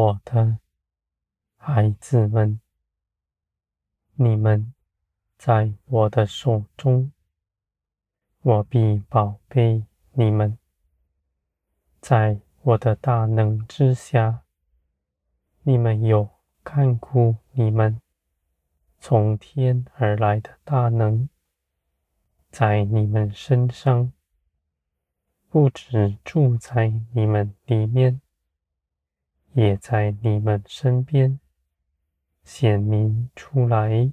我的孩子们，你们在我的手中，我必宝贝你们，在我的大能之下，你们有看顾你们从天而来的大能，在你们身上，不止住在你们里面。也在你们身边显明出来。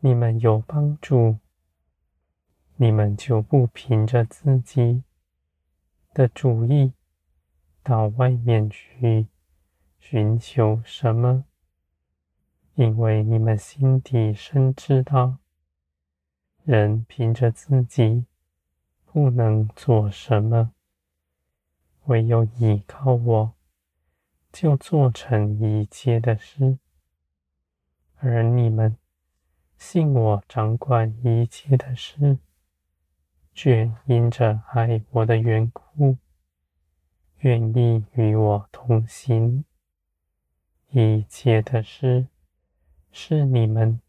你们有帮助，你们就不凭着自己的主意到外面去寻求什么，因为你们心底深知道，人凭着自己不能做什么，唯有依靠我。就做成一切的事，而你们信我掌管一切的事，却因着爱我的缘故，愿意与我同行。一切的事是你们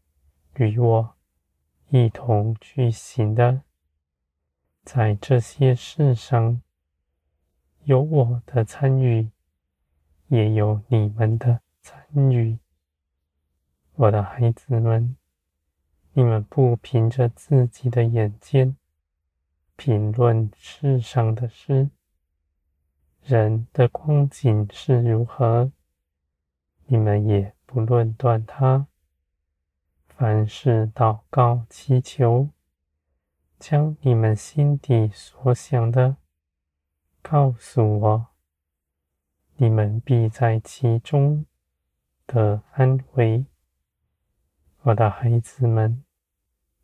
与我一同去行的，在这些事上有我的参与。也有你们的参与，我的孩子们，你们不凭着自己的眼见评论世上的事，人的光景是如何，你们也不论断他。凡事祷告祈求，将你们心底所想的告诉我。你们必在其中得安慰，我的孩子们。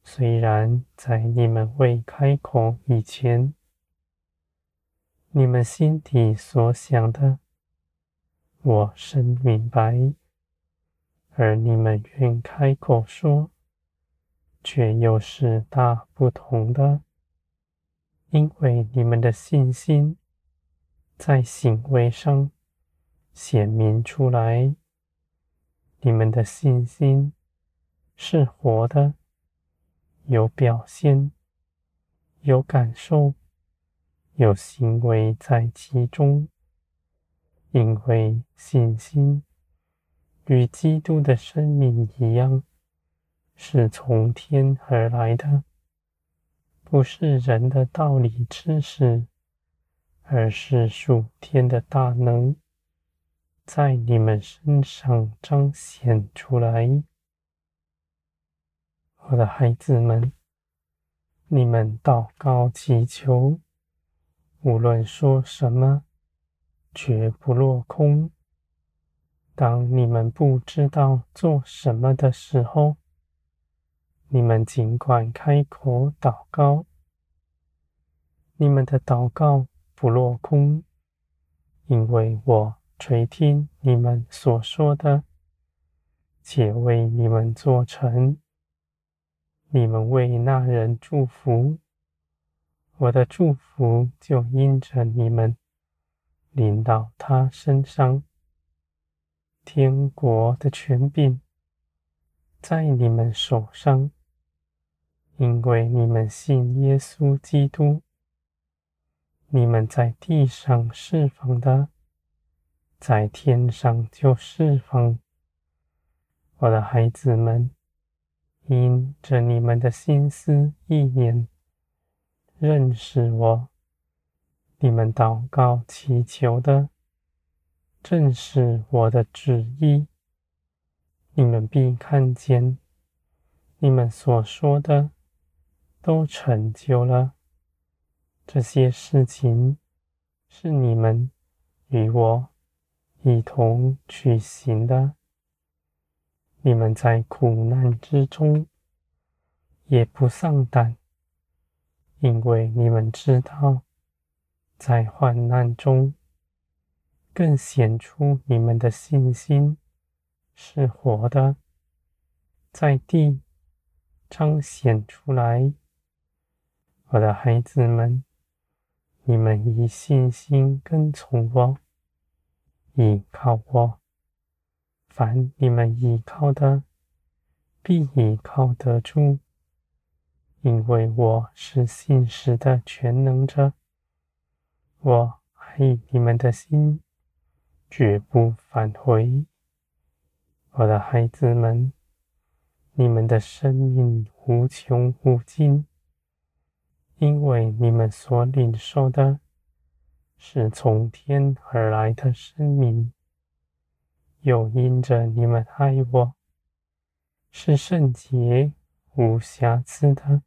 虽然在你们未开口以前，你们心底所想的，我深明白；而你们愿开口说，却又是大不同的，因为你们的信心在行为上。显明出来，你们的信心是活的，有表现，有感受，有行为在其中。因为信心与基督的生命一样，是从天而来的，不是人的道理知识，而是属天的大能。在你们身上彰显出来，我的孩子们，你们祷告祈求，无论说什么，绝不落空。当你们不知道做什么的时候，你们尽管开口祷告，你们的祷告不落空，因为我。垂听你们所说的，且为你们做成。你们为那人祝福，我的祝福就因着你们临到他身上。天国的权柄在你们手上，因为你们信耶稣基督。你们在地上释放的。在天上就释放，我的孩子们，因着你们的心思意念认识我，你们祷告祈求的正是我的旨意，你们必看见，你们所说的都成就了。这些事情是你们与我。一同去行的，你们在苦难之中也不丧胆，因为你们知道，在患难中更显出你们的信心是活的，在地彰显出来。我的孩子们，你们以信心跟从我。倚靠我。凡你们倚靠的，必倚靠得住，因为我是信实的全能者。我爱你们的心，绝不反悔。我的孩子们，你们的生命无穷无尽，因为你们所领受的是从天而来的生命，又因着你们爱我，是圣洁无瑕疵的，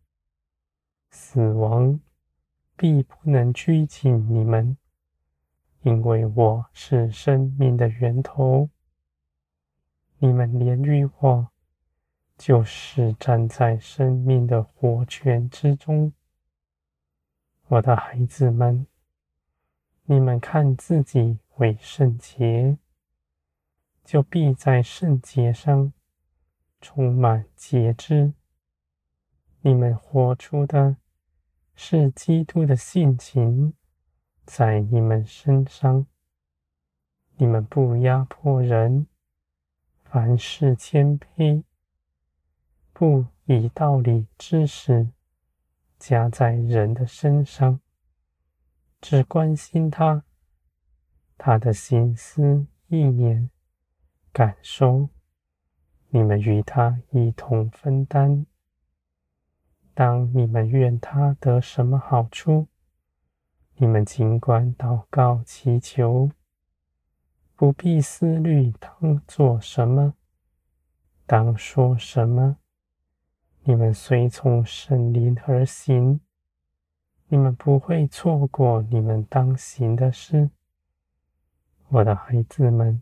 死亡必不能拘禁你们，因为我是生命的源头。你们连于我，就是站在生命的活泉之中。我的孩子们，你们看自己为圣洁，就必在圣洁上充满节制。你们活出的。是基督的性情在你们身上。你们不压迫人，凡事谦卑，不以道理知识加在人的身上，只关心他，他的心思意念感受，你们与他一同分担。当你们愿他得什么好处，你们尽管祷告祈求，不必思虑当做什么，当说什么。你们随从圣灵而行，你们不会错过你们当行的事。我的孩子们，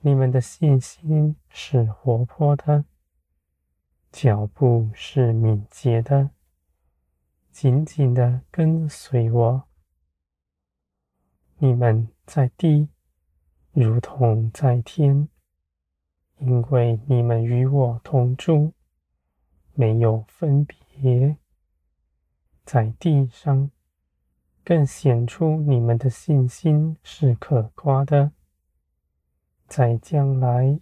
你们的信心是活泼的。脚步是敏捷的，紧紧的跟随我。你们在地，如同在天，因为你们与我同住，没有分别。在地上，更显出你们的信心是可夸的。在将来，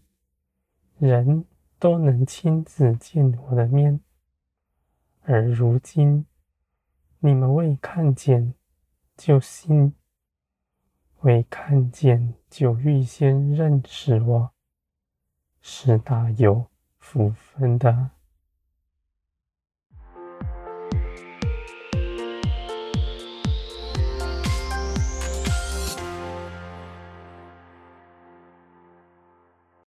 人。都能亲自见我的面，而如今你们未看见就信，未看见就预先认识我，是大有福分的。